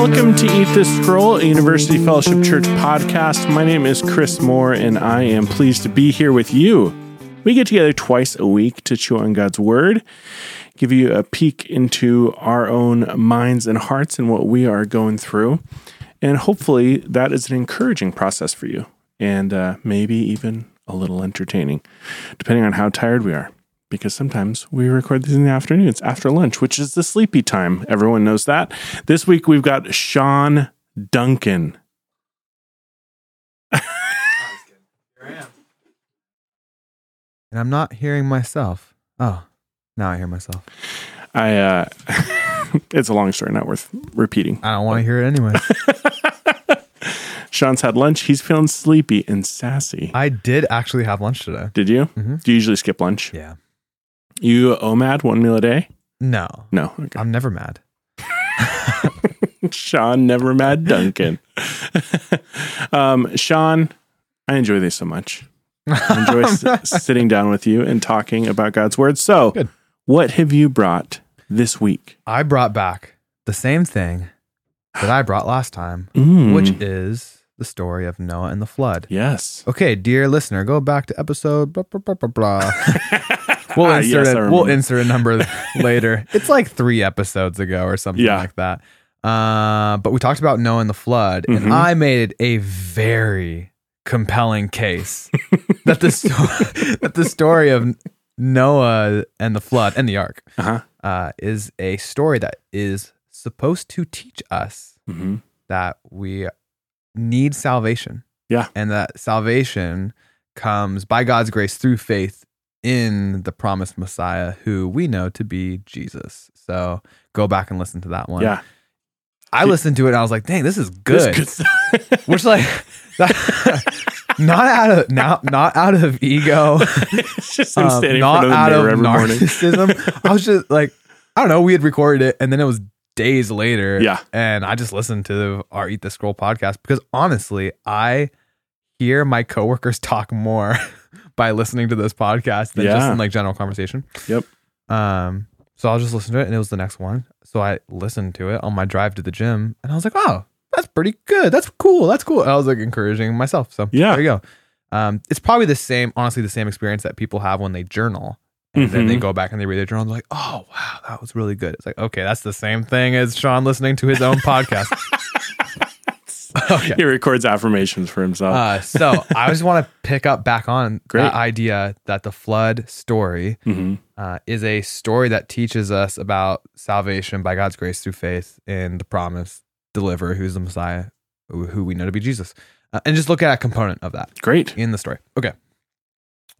Welcome to Eat This Scroll, a University Fellowship Church podcast. My name is Chris Moore, and I am pleased to be here with you. We get together twice a week to chew on God's Word, give you a peek into our own minds and hearts and what we are going through. And hopefully, that is an encouraging process for you, and uh, maybe even a little entertaining, depending on how tired we are because sometimes we record these in the afternoons after lunch, which is the sleepy time. Everyone knows that. This week we've got Sean Duncan. and I'm not hearing myself. Oh, now I hear myself. I uh it's a long story, not worth repeating. I don't want to hear it anyway. Sean's had lunch. He's feeling sleepy and sassy. I did actually have lunch today. Did you? Mhm. Do you usually skip lunch? Yeah. You OMAD one meal a day? No, No. Okay. I'm never mad. Sean never mad Duncan. um, Sean, I enjoy this so much. I enjoy s- sitting down with you and talking about God's word. So, Good. what have you brought this week? I brought back the same thing that I brought last time, Mm, which is the story of Noah and the flood. yes. Okay, dear listener, go back to episode blah blah blah blah. blah. We'll insert Yes, a, we'll insert a number later. It's like three episodes ago or something Yeah. like that. Uh, but we talked about Noah and the flood, Mhm. and I made a very compelling case that the sto- that the story of Noah and the flood and the ark Uh-huh. uh, is a story that is supposed to teach us hmm that we need salvation. Yeah. And that salvation comes by God's grace through faith in the promised Messiah who we know to be Jesus. So go back and listen to that one. Yeah. I listened to it and I was like, dang, this is good. This is good. Which like not out of not not out of ego. it's just um, standing in not front of the out mirror of every morning. narcissism. I was just like, I don't know. We had recorded it, and then it was days later. Yeah. and I just listened to our Eat the Scroll podcast because honestly, I hear my coworkers talk more by listening to this podcast than just in like general conversation. Yep. Um. So I'll just listen to it, and it was the next one. So I listened to it on my drive to the gym, and I was like, oh. That's pretty good. That's cool. That's cool. I was like encouraging myself. So Yeah. there you go. Um, it's probably the same, honestly, the same experience that people have when they journal and then they Mhm. go back and they read their journal and they're like, oh, wow, that was really good. It's like, okay, that's the same thing as Sean listening to his own podcast. Okay. He records affirmations for himself. Uh, so I just want to pick up back on Great. that idea that the flood story hmm uh, is a story that teaches us about salvation by God's grace through faith in the promised deliverer, who's the Messiah, who who we know to be Jesus. Uh, and just look at a component of that Great. in the story. Okay.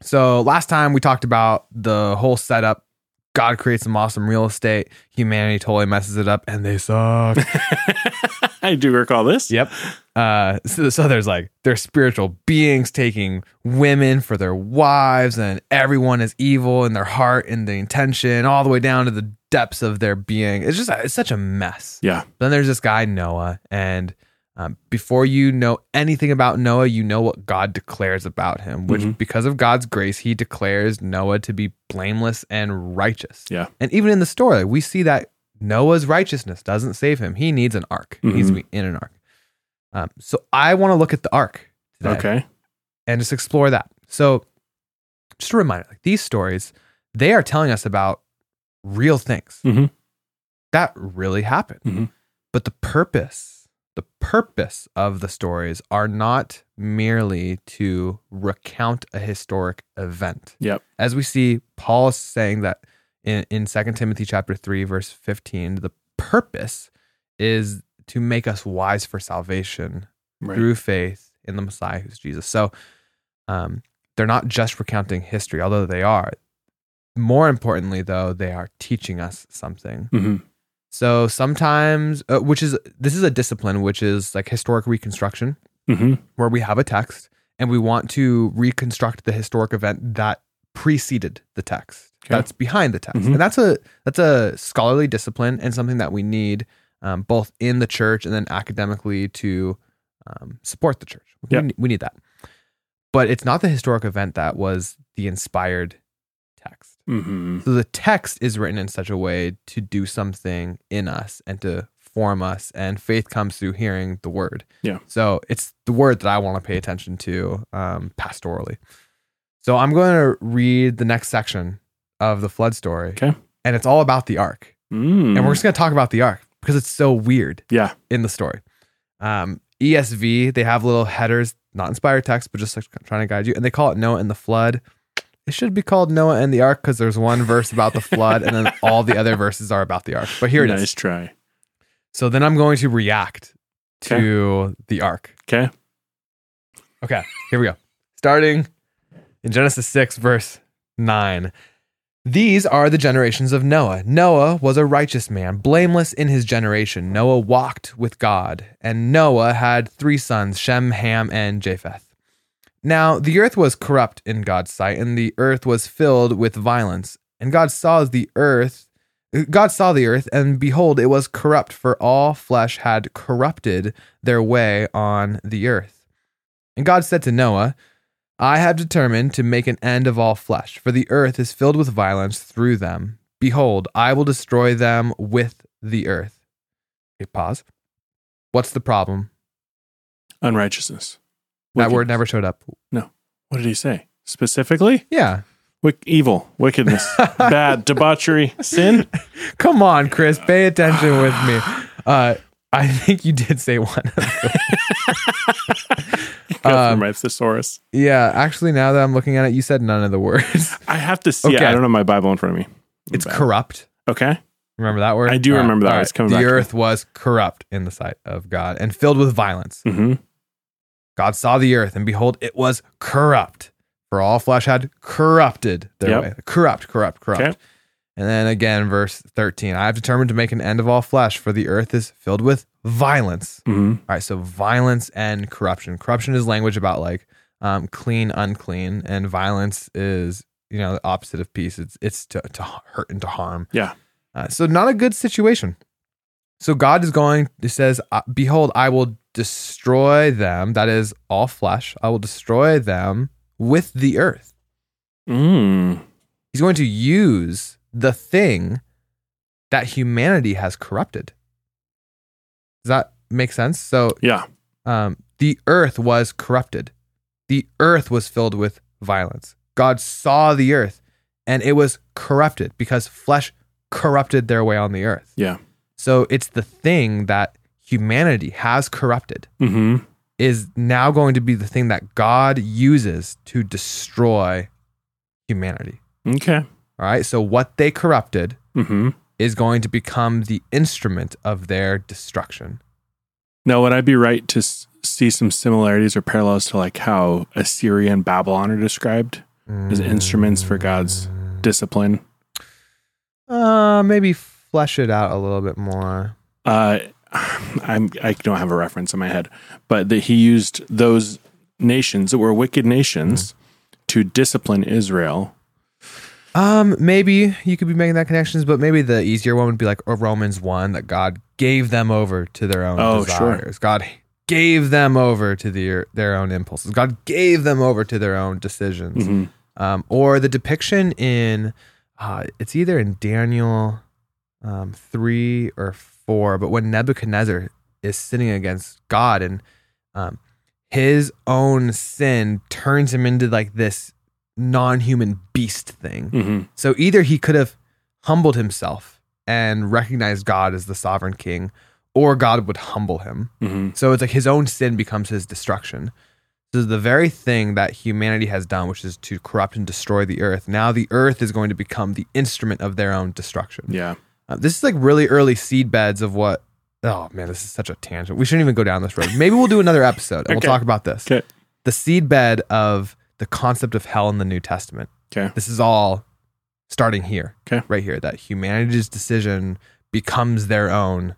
So last time we talked about the whole setup. God creates some awesome real estate. Humanity totally messes it up, and they suck. I do recall this. yep. Uh, so, so there's like there's spiritual beings taking women for their wives, and everyone is evil in their heart and the intention, all the way down to the depths of their being. It's just it's such a mess. Yeah. Then there's this guy Noah, and um, before you know anything about Noah, you know what God declares about him. Which, Mhm. because of God's grace, He declares Noah to be blameless and righteous. Yeah. And even in the story, we see that Noah's righteousness doesn't save him. He needs an ark. He needs to be in an ark. Um, so I want to look at the ark today Okay. and just explore that. So, just a reminder: like these stories, they are telling us about real things Mhm. that really happened. Mhm. But the purpose, purpose of the stories are not merely to recount a historic event. Yep. As we see, Paul is saying that in, in 2 Timothy chapter 3, verse 15, the purpose is to make us wise for salvation Right. through faith in the Messiah who's Jesus. So um, they're not just recounting history, although they are. More importantly, though, they are teaching us something. hmm So sometimes, uh, which is this is a discipline, which is like historic reconstruction, hmm where we have a text and we want to reconstruct the historic event that preceded the text, Okay. that's behind the text, Mhm. and that's a that's a scholarly discipline and something that we need um, both in the church and then academically to um, support the church. We, Yep. need, we need that, but it's not the historic event that was the inspired text. Hmm So the text is written in such a way to do something in us and to form us, and faith comes through hearing the word. Yeah. So it's the word that I want to pay attention to um, pastorally. So I'm going to read the next section of the flood story. Okay. And it's all about the ark. Mm. And we're just going to talk about the ark because it's so weird yeah. in the story. Um, ESV, they have little headers, not inspired text, but just like trying to guide you. And they call it Noah and the flood. It should be called Noah and the ark because there's one verse about the flood and then all the other verses are about the ark. But here it is. nice try. So then I'm going to react to the ark. Okay. Okay, here we go. Starting in Genesis 6, verse 9. These are the generations of Noah. Noah was a righteous man, blameless in his generation. Noah walked with God, and Noah had three sons Shem, Ham, and Japheth. Now, the earth was corrupt in God's sight, and the earth was filled with violence. And God saw the earth, God saw the earth, and behold, it was corrupt, for all flesh had corrupted their way on the earth. And God said to Noah, I have determined to make an end of all flesh, for the earth is filled with violence through them. Behold, I will destroy them with the earth. Okay, pause. What's the problem? Unrighteousness. That word never showed up. No. What did he say? Specifically? Yeah. Wick- evil, wickedness, bad, debauchery, sin. Come on, Chris, pay attention with me. Uh, I think you did say one. Go Um, for my thesaurus. yeah, actually, now that I'm looking at it, you said none of the words. I have to see. okay. I don't have my Bible in front of me. It's Bad. corrupt. Okay. Remember that word? I do remember that. It's coming the back to me. earth was corrupt in the sight of God and filled with violence. hmm God saw the earth, and behold, it was corrupt. For all flesh had corrupted their Yep. way. Corrupt, corrupt, corrupt. Okay. And then again, verse 13 I have determined to make an end of all flesh, for the earth is filled with violence. hmm All right, so violence and corruption. Corruption is language about like um, clean, unclean, and violence is you know the opposite of peace. It's it's to, to hurt and to harm. Yeah. Uh, so not a good situation. So God is going. It says, "Behold, I will destroy them. That is all flesh. I will destroy them with the earth." Mm. He's going to use the thing that humanity has corrupted. Does that make sense? So Yeah. um, the earth was corrupted. The earth was filled with violence. God saw the earth and it was corrupted because flesh corrupted their way on the earth. Yeah. So it's the thing that humanity has corrupted hmm is now going to be the thing that God uses to destroy humanity. Okay. All right. So what they corrupted hmm is going to become the instrument of their destruction. Now, would I be right to s- see some similarities or parallels to like how Assyria and Babylon are described as instruments for God's discipline? Uh, maybe flesh it out a little bit more. Uh, I'm I don't have a reference in my head, but that he used those nations that were wicked nations to discipline Israel. Um, maybe you could be making that connections, but maybe the easier one would be like Romans one that God gave them over to their own Oh, sure. desires. God gave them over to their their own impulses. God gave them over to their own decisions. Mhm. Um, or the depiction in uh, it's either in Daniel um, three or four, but when Nebuchadnezzar is sinning against God and um, his own sin turns him into like this non-human beast thing. Mhm. So either he could have humbled himself and recognized God as the sovereign king, or God would humble him. Mhm. So it's like his own sin becomes his destruction. So the very thing that humanity has done, which is to corrupt and destroy the earth, now the earth is going to become the instrument of their own destruction. Yeah. Uh, this is like really early seed beds of what. Oh man, this is such a tangent. We shouldn't even go down this road. Maybe we'll do another episode and Okay. we'll talk about this. Okay. The seed bed of the concept of hell in the New Testament. Okay. This is all starting here. Okay. Right here. That humanity's decision becomes their own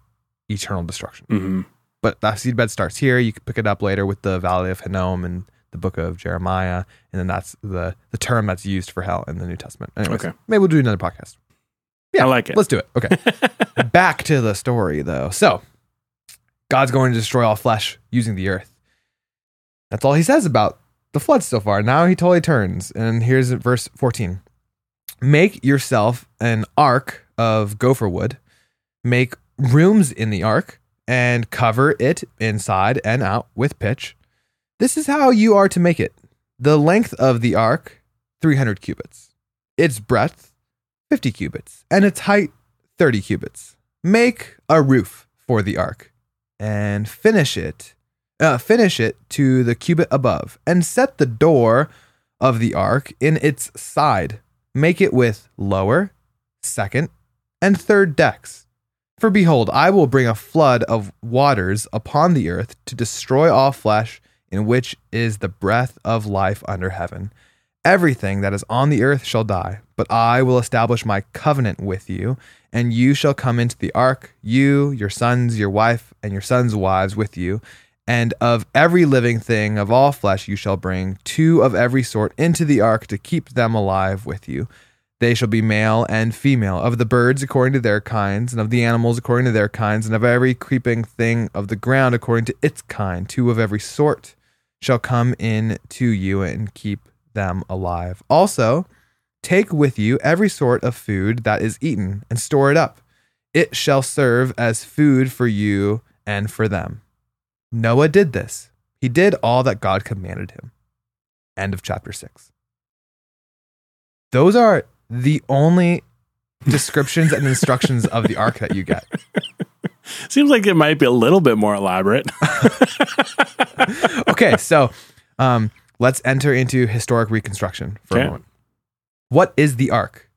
eternal destruction. hmm But that seedbed starts here. You can pick it up later with the Valley of Hinnom and the book of Jeremiah. And then that's the, the term that's used for hell in the New Testament. Anyways, Okay. maybe we'll do another podcast. Yeah, I like it. Let's do it. Okay. Back to the story, though. So, God's going to destroy all flesh using the earth. That's all he says about the flood so far. Now he totally turns. And here's verse 14 Make yourself an ark of gopher wood, make rooms in the ark and cover it inside and out with pitch. This is how you are to make it. The length of the ark, 300 cubits. Its breadth, 50 cubits. And its height, 30 cubits. Make a roof for the ark and finish it. Uh, finish it to the cubit above and set the door of the ark in its side. Make it with lower, second, and third decks. For behold, I will bring a flood of waters upon the earth to destroy all flesh, in which is the breath of life under heaven. Everything that is on the earth shall die, but I will establish my covenant with you, and you shall come into the ark, you, your sons, your wife, and your sons' wives with you. And of every living thing of all flesh you shall bring two of every sort into the ark to keep them alive with you. They shall be male and female, of the birds according to their kinds, and of the animals according to their kinds, and of every creeping thing of the ground according to its kind. Two of every sort shall come in to you and keep them alive. Also, take with you every sort of food that is eaten, and store it up. It shall serve as food for you and for them. Noah did this. He did all that God commanded him. End of chapter six. Those are the only descriptions and instructions of the ark that you get. Seems like it might be a little bit more elaborate. Okay, so um, let's enter into historic reconstruction for Okay. a moment. What is the ark?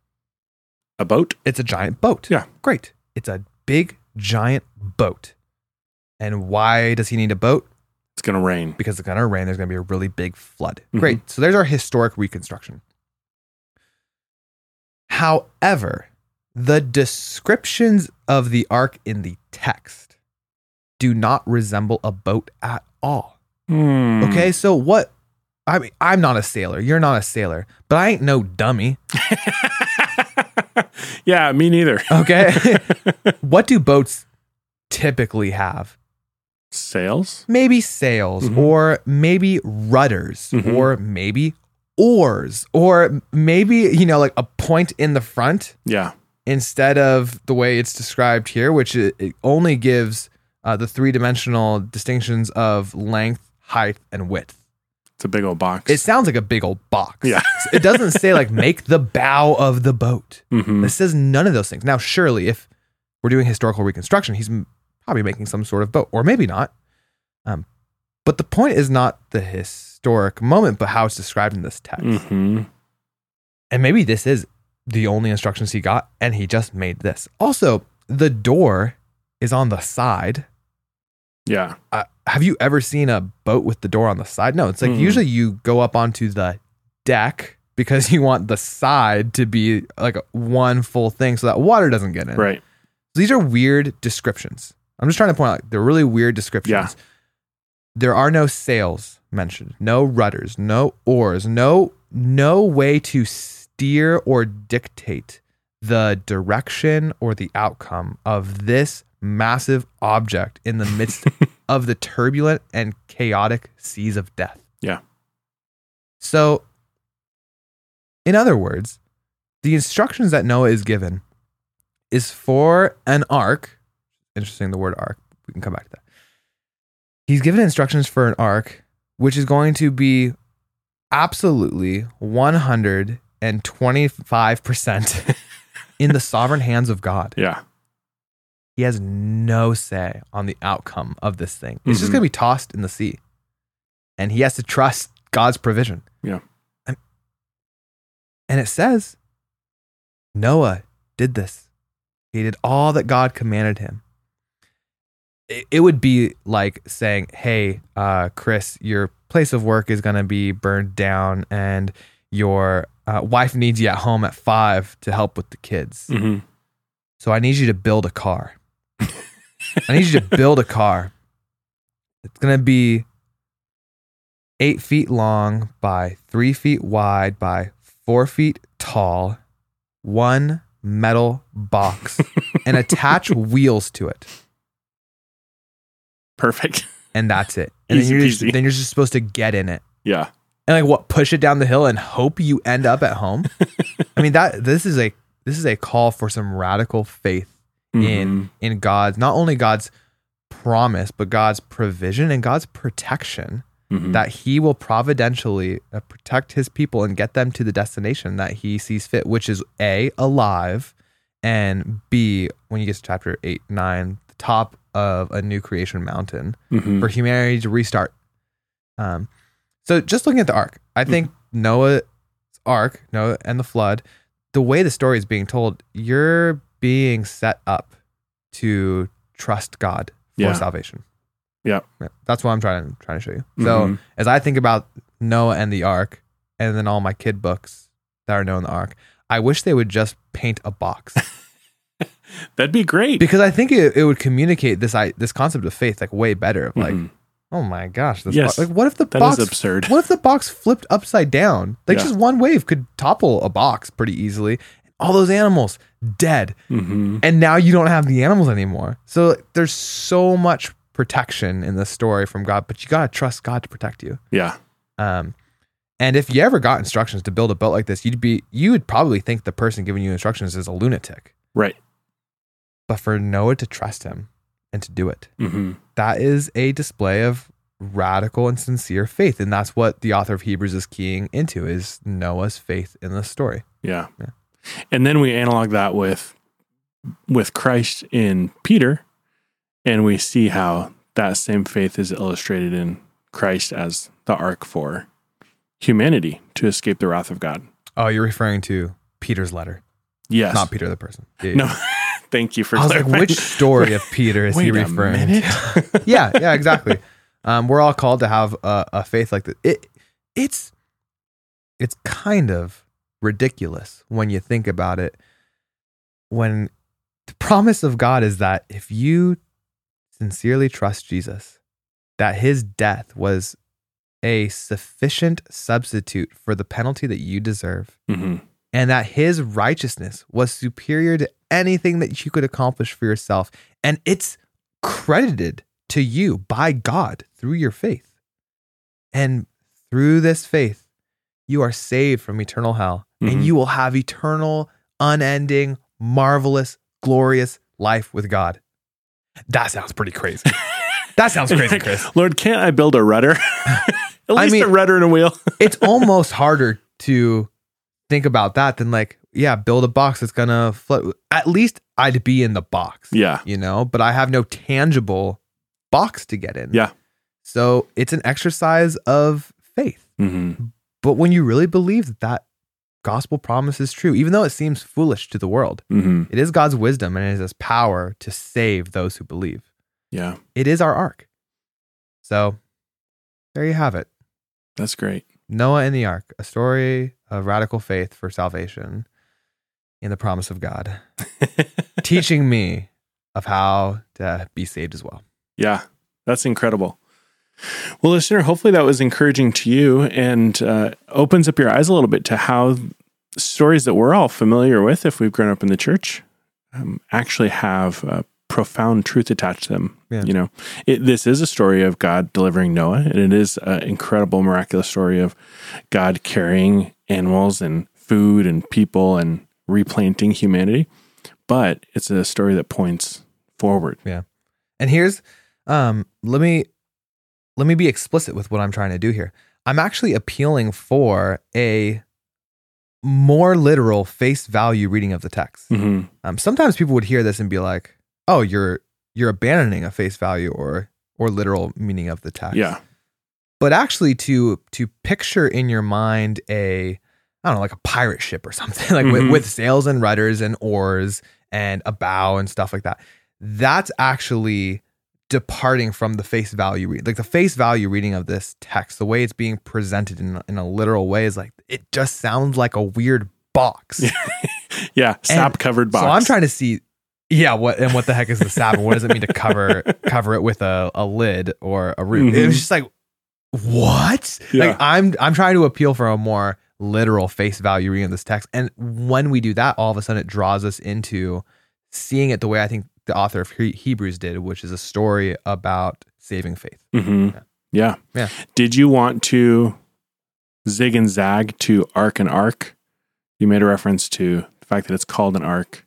a boat? It's a giant boat. Yeah. Great. It's a big, giant boat. And why does he need a boat? It's going to rain. Because it's going to rain. There's going to be a really big flood. Mhm. Great. So there's our historic reconstruction. However, the descriptions of the ark in the text do not resemble a boat at all. Hmm. Okay. So what? I mean, I'm not a sailor. You're not a sailor, but I ain't no dummy. yeah, me neither. Okay. what do boats typically have? Sails? maybe sails Mhm. or maybe rudders Mhm. or maybe oars or maybe you know like a point in the front Yeah. instead of the way it's described here which it, it only gives uh, the three-dimensional distinctions of length height and width It's a big old box. it sounds like a big old box Yeah. it doesn't say like make the bow of the boat Mhm. this says none of those things. Now, surely, if we're doing historical reconstruction, he's probably making some sort of boat, or maybe not. Um, but the point is not the historic moment, but how it's described in this text. Mhm. And maybe this is the only instructions he got, and he just made this. Also, the door is on the side. Yeah. Uh, have you ever seen a boat with the door on the side? No, it's like Mhm. usually you go up onto the deck because you want the side to be like one full thing so that water doesn't get in. Right. These are weird descriptions. I'm just trying to point out they're really weird descriptions. Yeah. There are no sails mentioned, no rudders, no oars, no no way to steer or dictate the direction or the outcome of this massive object in the midst of the turbulent and chaotic seas of death. Yeah. So, in other words, the instructions that Noah is given is for an ark. Interesting, the word ark. We can come back to that. He's given instructions for an ark, which is going to be absolutely 125% in the sovereign hands of God. Yeah. He has no say on the outcome of this thing. It's just going to be tossed in the sea. And he has to trust God's provision. Yeah. And, and it says Noah did this. He did all that God commanded him. It, it would be like saying, Hey, uh, Chris, your place of work is going to be burned down and your uh, wife needs you at home at five to help with the kids. hmm So I need you to build a car. I need you to build a car. It's going to be eight feet long by three feet wide by four feet tall, one metal box, and attach wheels to it. Perfect. And that's it. And Easy then, you're just, then you're just supposed to get in it. Yeah. And like what, push it down the hill and hope you end up at home? I mean, that this is a this is a call for some radical faith in in God's not only God's promise, but God's provision and God's protection Mhm. that He will providentially uh, protect His people and get them to the destination that He sees fit, which is a alive, and b when you get to chapter eight nine, the top of a new creation mountain Mhm. for humanity to restart. Um, so just looking at the ark, I think Noah's ark, Noah and the flood, the way the story is being told, you're being set up to trust God for Yeah. salvation. Yeah. That's what I'm trying trying to show you. So Mhm. as I think about Noah and the ark, and then all my kid books that are Noah and the ark, I wish they would just paint a box That'd be great. because I think it, it would communicate this I, this concept of faith like way better. Of like, Mhm. oh my gosh, this Yes. like what if the box is absurd. What if the box flipped upside down? Like Yeah. just one wave could topple a box pretty easily. All those animals dead, Mhm. and now you don't have the animals anymore. So there's so much protection in the story from God, but you gotta trust God to protect you. Yeah. Um, and if you ever got instructions to build a boat like this, you'd be you would probably think the person giving you instructions is a lunatic. Right. But for Noah to trust him and to do it, hmm that is a display of radical and sincere faith, and that's what the author of Hebrews is keying into is Noah's faith in the story. Yeah. Yeah. And then we analog that with with Christ in Peter, and we see how that same faith is illustrated in Christ as the ark for humanity to escape the wrath of God. Oh, you're referring to Peter's letter, Yes. not Peter the person. Yeah, no. Thank you for I was like, which story of Peter is he referring? to? yeah, yeah, exactly. Um, we're all called to have a, a faith like this. It, it's, it's kind of ridiculous when you think about it. When the promise of God is that if you sincerely trust Jesus, that His death was a sufficient substitute for the penalty that you deserve, Mhm. and that His righteousness was superior to anything that you could accomplish for yourself, and it's credited to you by God through your faith. And through this faith, you are saved from eternal hell Mhm. and you will have eternal, unending, marvelous, glorious life with God. That sounds pretty crazy. that sounds crazy, Chris. Lord, can't I build a rudder? At I least mean- a rudder and a wheel. It's almost harder to think about that than like, yeah, build a box that's gonna float. At least I'd be in the box. yeah. you know, but I have no tangible box to get in. Yeah. So it's an exercise of faith. hmm But when you really believe that that gospel promise is true, even though it seems foolish to the world, hmm it is God's wisdom and it is his power to save those who believe. Yeah. It is our ark. So there you have it. That's great. Noah and the ark, a story of radical faith for salvation in the promise of God, teaching me of how to be saved as well. Yeah, that's incredible. Well, listener, hopefully that was encouraging to you and uh, opens up your eyes a little bit to how stories that we're all familiar with, if we've grown up in the church, um, actually have uh, profound truth attached to them. Yeah. You know, it, this is a story of God delivering Noah, and it is an incredible, miraculous story of God carrying animals and food and people and replanting humanity. But it's a story that points forward. Yeah. And here's um let me let me be explicit with what I'm trying to do here. I'm actually appealing for a more literal face value reading of the text. hmm Um, sometimes people would hear this and be like, "Oh, you're you're abandoning a face value or or literal meaning of the text." Yeah. But actually, to to picture in your mind a I don't know, like a pirate ship or something, like Mhm. with, with sails and rudders and oars and a bow and stuff like that. That's actually departing from the face value read. Like the face value reading of this text, the way it's being presented in, in a literal way is like it just sounds like a weird box. Yeah, sap covered box. So I'm trying to see, yeah, what and what the heck is the sap, and what does it mean to cover cover it with a, a lid or a roof? It Mhm. was just like, what? Yeah. Like I'm I'm trying to appeal for a more literal face value reading of this text, and when we do that, all of a sudden it draws us into seeing it the way I think the author of Hebrews did, which is a story about saving faith. hmm Yeah. Yeah. Yeah. Did you want to zig and zag to arc and arc? You made a reference to the fact that it's called an ark.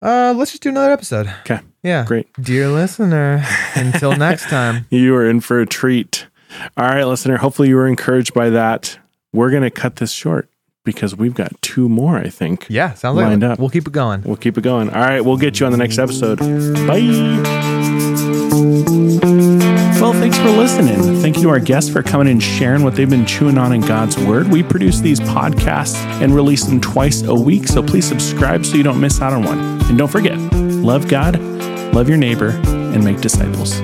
Uh, let's just do another episode. Okay. Yeah. Great. Dear listener, until next time. You are in for a treat. All right, listener. Hopefully, you were encouraged by that. We're going to cut this short because we've got two more, I think. Yeah, sounds like Lined it. up. We'll keep it going. We'll keep it going. All right, we'll get you on the next episode. Bye. Well, thanks for listening. Thank you to our guests for coming and sharing what they've been chewing on in God's Word. We produce these podcasts and release them twice a week, so please subscribe so you don't miss out on one. And don't forget, love God, love your neighbor, and make disciples.